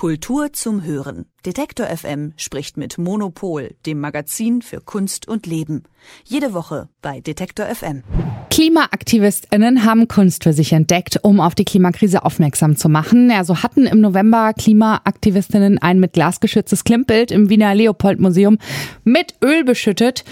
Kultur zum Hören. Detektor FM spricht mit Monopol, dem Magazin für Kunst und Leben. Jede Woche bei Detektor FM. KlimaaktivistInnen haben Kunst für sich entdeckt, um auf die Klimakrise aufmerksam zu machen. Ja, so hatten im November KlimaaktivistInnen ein mit Glas geschütztes Klimmbild im Wiener Leopold Museum mit Öl beschüttet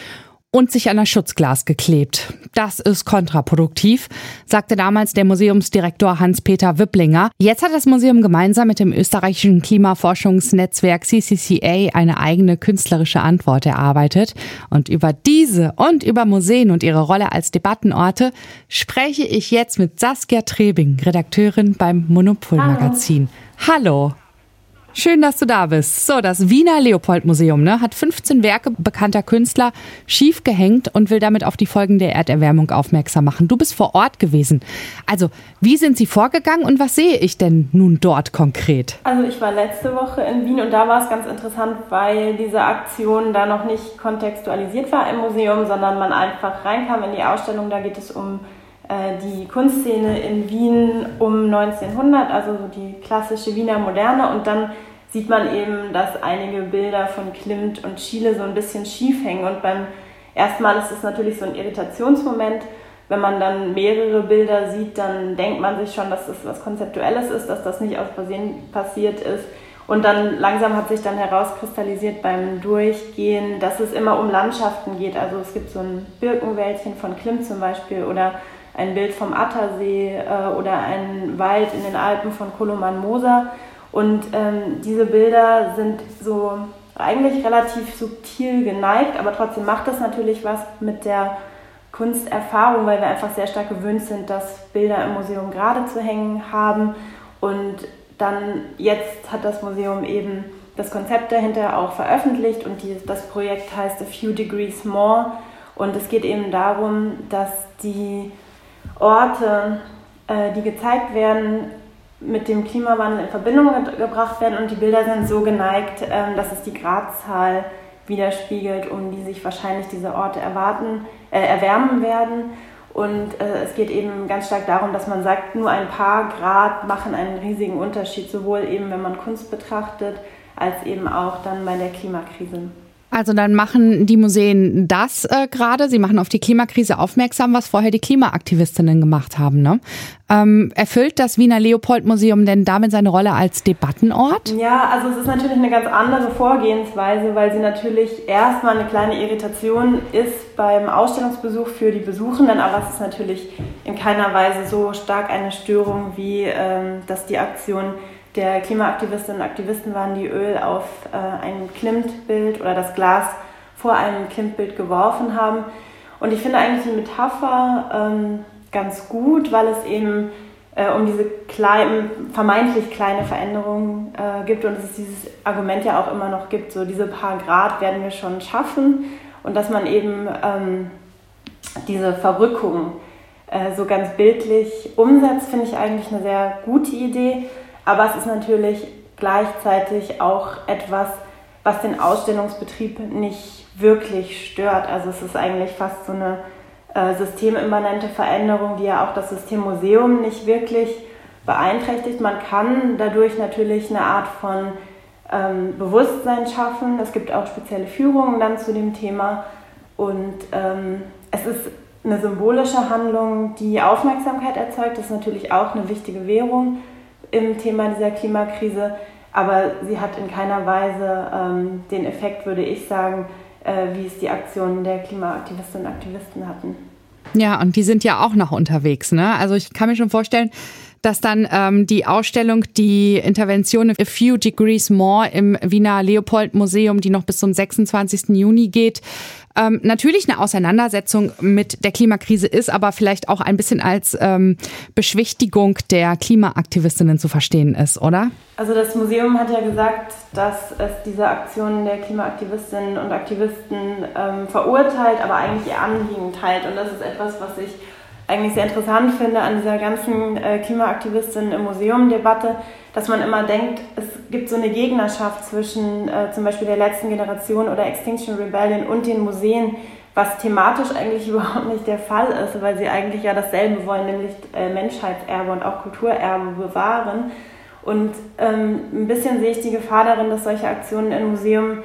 und sich an das Schutzglas geklebt. Das ist kontraproduktiv, sagte damals der Museumsdirektor Hans-Peter Wipplinger. Jetzt hat das Museum gemeinsam mit dem österreichischen Klimaforschungsnetzwerk CCCA eine eigene künstlerische Antwort erarbeitet. Und über diese und über Museen und ihre Rolle als Debattenorte spreche ich jetzt mit Saskia Trebing, Redakteurin beim Monopol-Magazin. Hallo. Hallo. Schön, dass du da bist. So, das Wiener Leopold Museum ne, hat 15 Werke bekannter Künstler schief gehängt und will damit auf die Folgen der Erderwärmung aufmerksam machen. Du bist vor Ort gewesen. Also, wie sind sie vorgegangen und was sehe ich denn nun dort konkret? Also, ich war letzte Woche in Wien und da war es ganz interessant, weil diese Aktion da noch nicht kontextualisiert war im Museum, sondern man einfach reinkam in die Ausstellung. Da geht es um die Kunstszene in Wien um 1900, also die klassische Wiener Moderne. Und dann sieht man eben, dass einige Bilder von Klimt und Schiele so ein bisschen schief hängen. Und beim ersten Mal ist es natürlich so ein Irritationsmoment. Wenn man dann mehrere Bilder sieht, dann denkt man sich schon, dass das was Konzeptuelles ist, dass das nicht aus Versehen passiert ist. Und dann langsam hat sich dann herauskristallisiert beim Durchgehen, dass es immer um Landschaften geht. Also es gibt so ein Birkenwäldchen von Klimt zum Beispiel oder ein Bild vom Attersee äh, oder ein Wald in den Alpen von Koloman Moser. Und ähm, diese Bilder sind so eigentlich relativ subtil geneigt, aber trotzdem macht das natürlich was mit der Kunsterfahrung, weil wir einfach sehr stark gewöhnt sind, dass Bilder im Museum gerade zu hängen haben. Und dann jetzt hat das Museum eben das Konzept dahinter auch veröffentlicht und die, das Projekt heißt A Few Degrees More. Und es geht eben darum, dass die Orte, äh, die gezeigt werden, mit dem Klimawandel in Verbindung gebracht werden und die Bilder sind so geneigt, ähm, dass es die Gradzahl widerspiegelt, um die sich wahrscheinlich diese Orte erwarten, äh, erwärmen werden. Und äh, es geht eben ganz stark darum, dass man sagt, nur ein paar Grad machen einen riesigen Unterschied, sowohl eben wenn man Kunst betrachtet, als eben auch dann bei der Klimakrise. Also dann machen die Museen das äh, gerade. Sie machen auf die Klimakrise aufmerksam, was vorher die Klimaaktivistinnen gemacht haben. Ne? Ähm, erfüllt das Wiener Leopold Museum denn damit seine Rolle als Debattenort? Ja, also es ist natürlich eine ganz andere Vorgehensweise, weil sie natürlich erstmal eine kleine Irritation ist beim Ausstellungsbesuch für die Besuchenden, aber es ist natürlich in keiner Weise so stark eine Störung, wie ähm, dass die Aktion der Klimaaktivistinnen und Aktivisten waren, die Öl auf äh, ein Klimt-Bild oder das Glas vor einem Klimt-Bild geworfen haben. Und ich finde eigentlich die Metapher ähm, ganz gut, weil es eben äh, um diese klein, vermeintlich kleine Veränderungen äh, gibt und es dieses Argument ja auch immer noch gibt, so diese paar Grad werden wir schon schaffen und dass man eben ähm, diese Verrückung äh, so ganz bildlich umsetzt, finde ich eigentlich eine sehr gute Idee. Aber es ist natürlich gleichzeitig auch etwas, was den Ausstellungsbetrieb nicht wirklich stört. Also es ist eigentlich fast so eine äh, systemimmanente Veränderung, die ja auch das System Museum nicht wirklich beeinträchtigt. Man kann dadurch natürlich eine Art von ähm, Bewusstsein schaffen. Es gibt auch spezielle Führungen dann zu dem Thema. Und ähm, es ist eine symbolische Handlung, die Aufmerksamkeit erzeugt. Das ist natürlich auch eine wichtige Währung im Thema dieser Klimakrise, aber sie hat in keiner Weise ähm, den Effekt, würde ich sagen, äh, wie es die Aktionen der Klimaaktivistinnen und Aktivisten hatten. Ja, und die sind ja auch noch unterwegs. Ne? Also ich kann mir schon vorstellen, dass dann ähm, die Ausstellung, die Intervention A Few Degrees More im Wiener Leopold Museum, die noch bis zum 26. Juni geht, ähm, natürlich eine Auseinandersetzung mit der Klimakrise ist, aber vielleicht auch ein bisschen als ähm, Beschwichtigung der Klimaaktivistinnen zu verstehen ist, oder? Also das Museum hat ja gesagt, dass es diese Aktionen der Klimaaktivistinnen und Aktivisten ähm, verurteilt, aber eigentlich ihr Anliegen teilt. Und das ist etwas, was ich eigentlich sehr interessant finde an dieser ganzen äh, Klimaaktivistinnen im Museum-Debatte, dass man immer denkt, es gibt so eine Gegnerschaft zwischen äh, zum Beispiel der letzten Generation oder Extinction Rebellion und den Museen, was thematisch eigentlich überhaupt nicht der Fall ist, weil sie eigentlich ja dasselbe wollen, nämlich äh, Menschheitserbe und auch Kulturerbe bewahren. Und ähm, ein bisschen sehe ich die Gefahr darin, dass solche Aktionen im Museum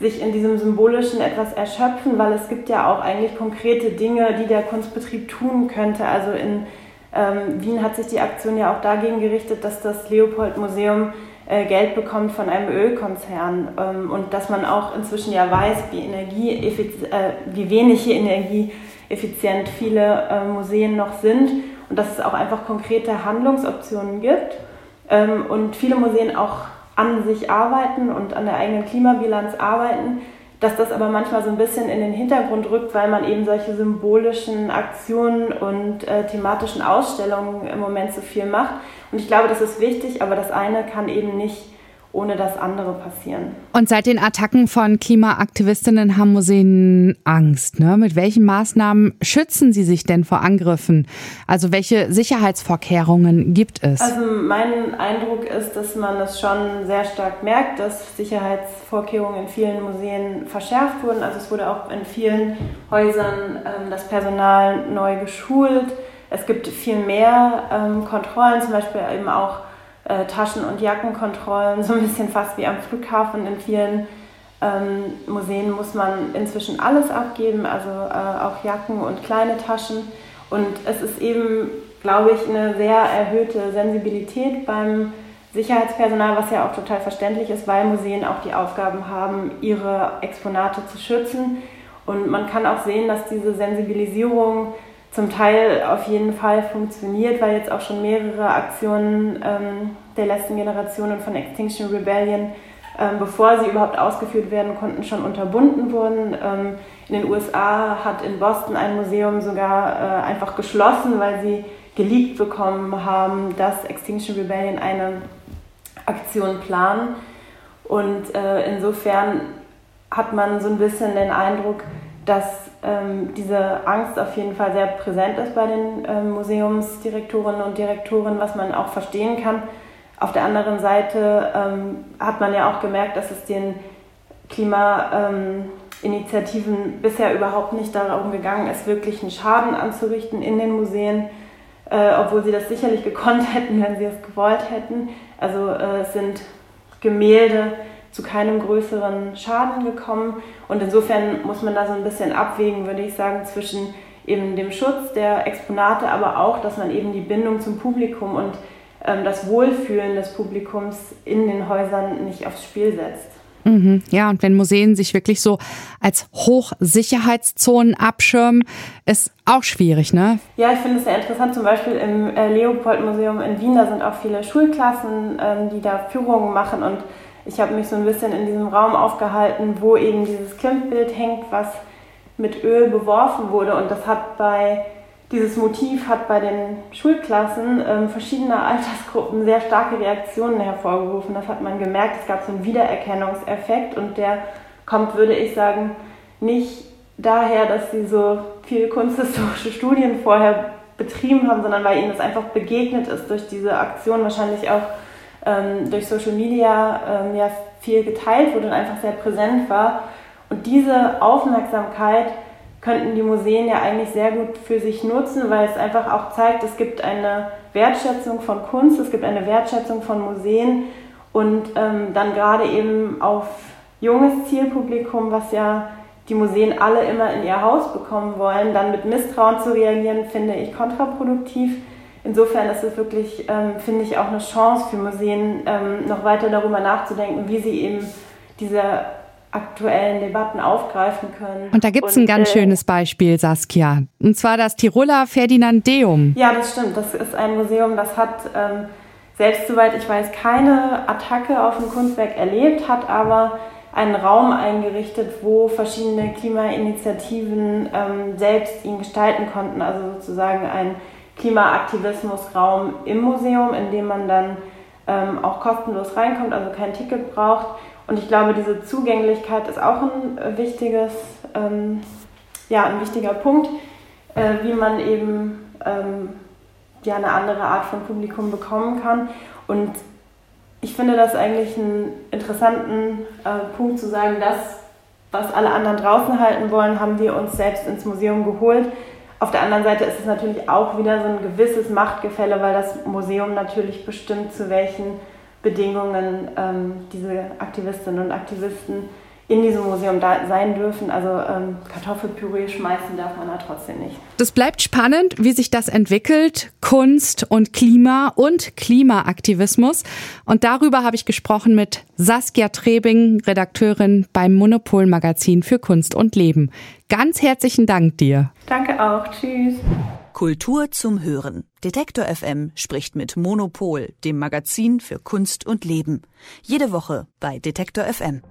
sich in diesem Symbolischen etwas erschöpfen, weil es gibt ja auch eigentlich konkrete Dinge, die der Kunstbetrieb tun könnte. Also in ähm, Wien hat sich die Aktion ja auch dagegen gerichtet, dass das Leopold-Museum äh, Geld bekommt von einem Ölkonzern ähm, und dass man auch inzwischen ja weiß, wie, Energie äh, wie wenig energieeffizient viele äh, Museen noch sind und dass es auch einfach konkrete Handlungsoptionen gibt ähm, und viele Museen auch an sich arbeiten und an der eigenen Klimabilanz arbeiten, dass das aber manchmal so ein bisschen in den Hintergrund rückt, weil man eben solche symbolischen Aktionen und äh, thematischen Ausstellungen im Moment so viel macht. Und ich glaube, das ist wichtig, aber das eine kann eben nicht ohne das andere passieren. Und seit den Attacken von Klimaaktivistinnen haben Museen Angst. Ne? Mit welchen Maßnahmen schützen sie sich denn vor Angriffen? Also welche Sicherheitsvorkehrungen gibt es? Also mein Eindruck ist, dass man es schon sehr stark merkt, dass Sicherheitsvorkehrungen in vielen Museen verschärft wurden. Also es wurde auch in vielen Häusern ähm, das Personal neu geschult. Es gibt viel mehr ähm, Kontrollen, zum Beispiel eben auch äh, Taschen- und Jackenkontrollen, so ein bisschen fast wie am Flughafen. In vielen ähm, Museen muss man inzwischen alles abgeben, also äh, auch Jacken und kleine Taschen. Und es ist eben, glaube ich, eine sehr erhöhte Sensibilität beim Sicherheitspersonal, was ja auch total verständlich ist, weil Museen auch die Aufgaben haben, ihre Exponate zu schützen. Und man kann auch sehen, dass diese Sensibilisierung zum Teil auf jeden Fall funktioniert, weil jetzt auch schon mehrere Aktionen ähm, der letzten Generationen von Extinction Rebellion, ähm, bevor sie überhaupt ausgeführt werden konnten, schon unterbunden wurden. Ähm, in den USA hat in Boston ein Museum sogar äh, einfach geschlossen, weil sie geleakt bekommen haben, dass Extinction Rebellion eine Aktion planen. Und äh, insofern hat man so ein bisschen den Eindruck, dass ähm, diese Angst auf jeden Fall sehr präsent ist bei den ähm, Museumsdirektorinnen und Direktoren, was man auch verstehen kann. Auf der anderen Seite ähm, hat man ja auch gemerkt, dass es den Klimainitiativen ähm, bisher überhaupt nicht darum gegangen ist, wirklich einen Schaden anzurichten in den Museen, äh, obwohl sie das sicherlich gekonnt hätten, wenn sie es gewollt hätten. Also äh, es sind Gemälde, zu keinem größeren Schaden gekommen. Und insofern muss man da so ein bisschen abwägen, würde ich sagen, zwischen eben dem Schutz der Exponate, aber auch, dass man eben die Bindung zum Publikum und ähm, das Wohlfühlen des Publikums in den Häusern nicht aufs Spiel setzt. Mhm. Ja, und wenn Museen sich wirklich so als Hochsicherheitszonen abschirmen, ist auch schwierig, ne? Ja, ich finde es sehr interessant. Zum Beispiel im äh, Leopold-Museum in Wien, da sind auch viele Schulklassen, ähm, die da Führungen machen und ich habe mich so ein bisschen in diesem Raum aufgehalten, wo eben dieses Klimt-Bild hängt, was mit Öl beworfen wurde. Und das hat bei, dieses Motiv hat bei den Schulklassen ähm, verschiedener Altersgruppen sehr starke Reaktionen hervorgerufen. Das hat man gemerkt. Es gab so einen Wiedererkennungseffekt und der kommt, würde ich sagen, nicht daher, dass sie so viele kunsthistorische Studien vorher betrieben haben, sondern weil ihnen das einfach begegnet ist durch diese Aktion, wahrscheinlich auch ähm, durch Social Media ähm, ja viel geteilt wurde und einfach sehr präsent war. Und diese Aufmerksamkeit könnten die Museen ja eigentlich sehr gut für sich nutzen, weil es einfach auch zeigt, es gibt eine Wertschätzung von Kunst, es gibt eine Wertschätzung von Museen und ähm, dann gerade eben auf junges Zielpublikum, was ja die Museen alle immer in ihr Haus bekommen wollen, dann mit Misstrauen zu reagieren, finde ich kontraproduktiv insofern ist es wirklich, ähm, finde ich, auch eine Chance für Museen, ähm, noch weiter darüber nachzudenken, wie sie eben diese aktuellen Debatten aufgreifen können. Und da gibt es ein ganz äh, schönes Beispiel, Saskia. Und zwar das Tiroler Ferdinandeum. Ja, das stimmt. Das ist ein Museum, das hat ähm, selbst soweit ich weiß keine Attacke auf ein Kunstwerk erlebt, hat aber einen Raum eingerichtet, wo verschiedene Klimainitiativen ähm, selbst ihn gestalten konnten. Also sozusagen ein Klimaaktivismusraum im Museum, in dem man dann ähm, auch kostenlos reinkommt, also kein Ticket braucht. Und ich glaube, diese Zugänglichkeit ist auch ein äh, wichtiges, ähm, ja, ein wichtiger Punkt, äh, wie man eben ähm, ja, eine andere Art von Publikum bekommen kann. Und ich finde das eigentlich einen interessanten äh, Punkt zu sagen, das, was alle anderen draußen halten wollen, haben wir uns selbst ins Museum geholt auf der anderen Seite ist es natürlich auch wieder so ein gewisses Machtgefälle, weil das Museum natürlich bestimmt, zu welchen Bedingungen ähm, diese Aktivistinnen und Aktivisten in diesem Museum da sein dürfen. Also ähm, Kartoffelpüree schmeißen darf man da trotzdem nicht. Das bleibt spannend, wie sich das entwickelt. Kunst und Klima und Klimaaktivismus. Und darüber habe ich gesprochen mit Saskia Trebing, Redakteurin beim Monopol Magazin für Kunst und Leben. Ganz herzlichen Dank dir. Danke auch. Tschüss. Kultur zum Hören. Detektor FM spricht mit Monopol, dem Magazin für Kunst und Leben. Jede Woche bei Detektor FM.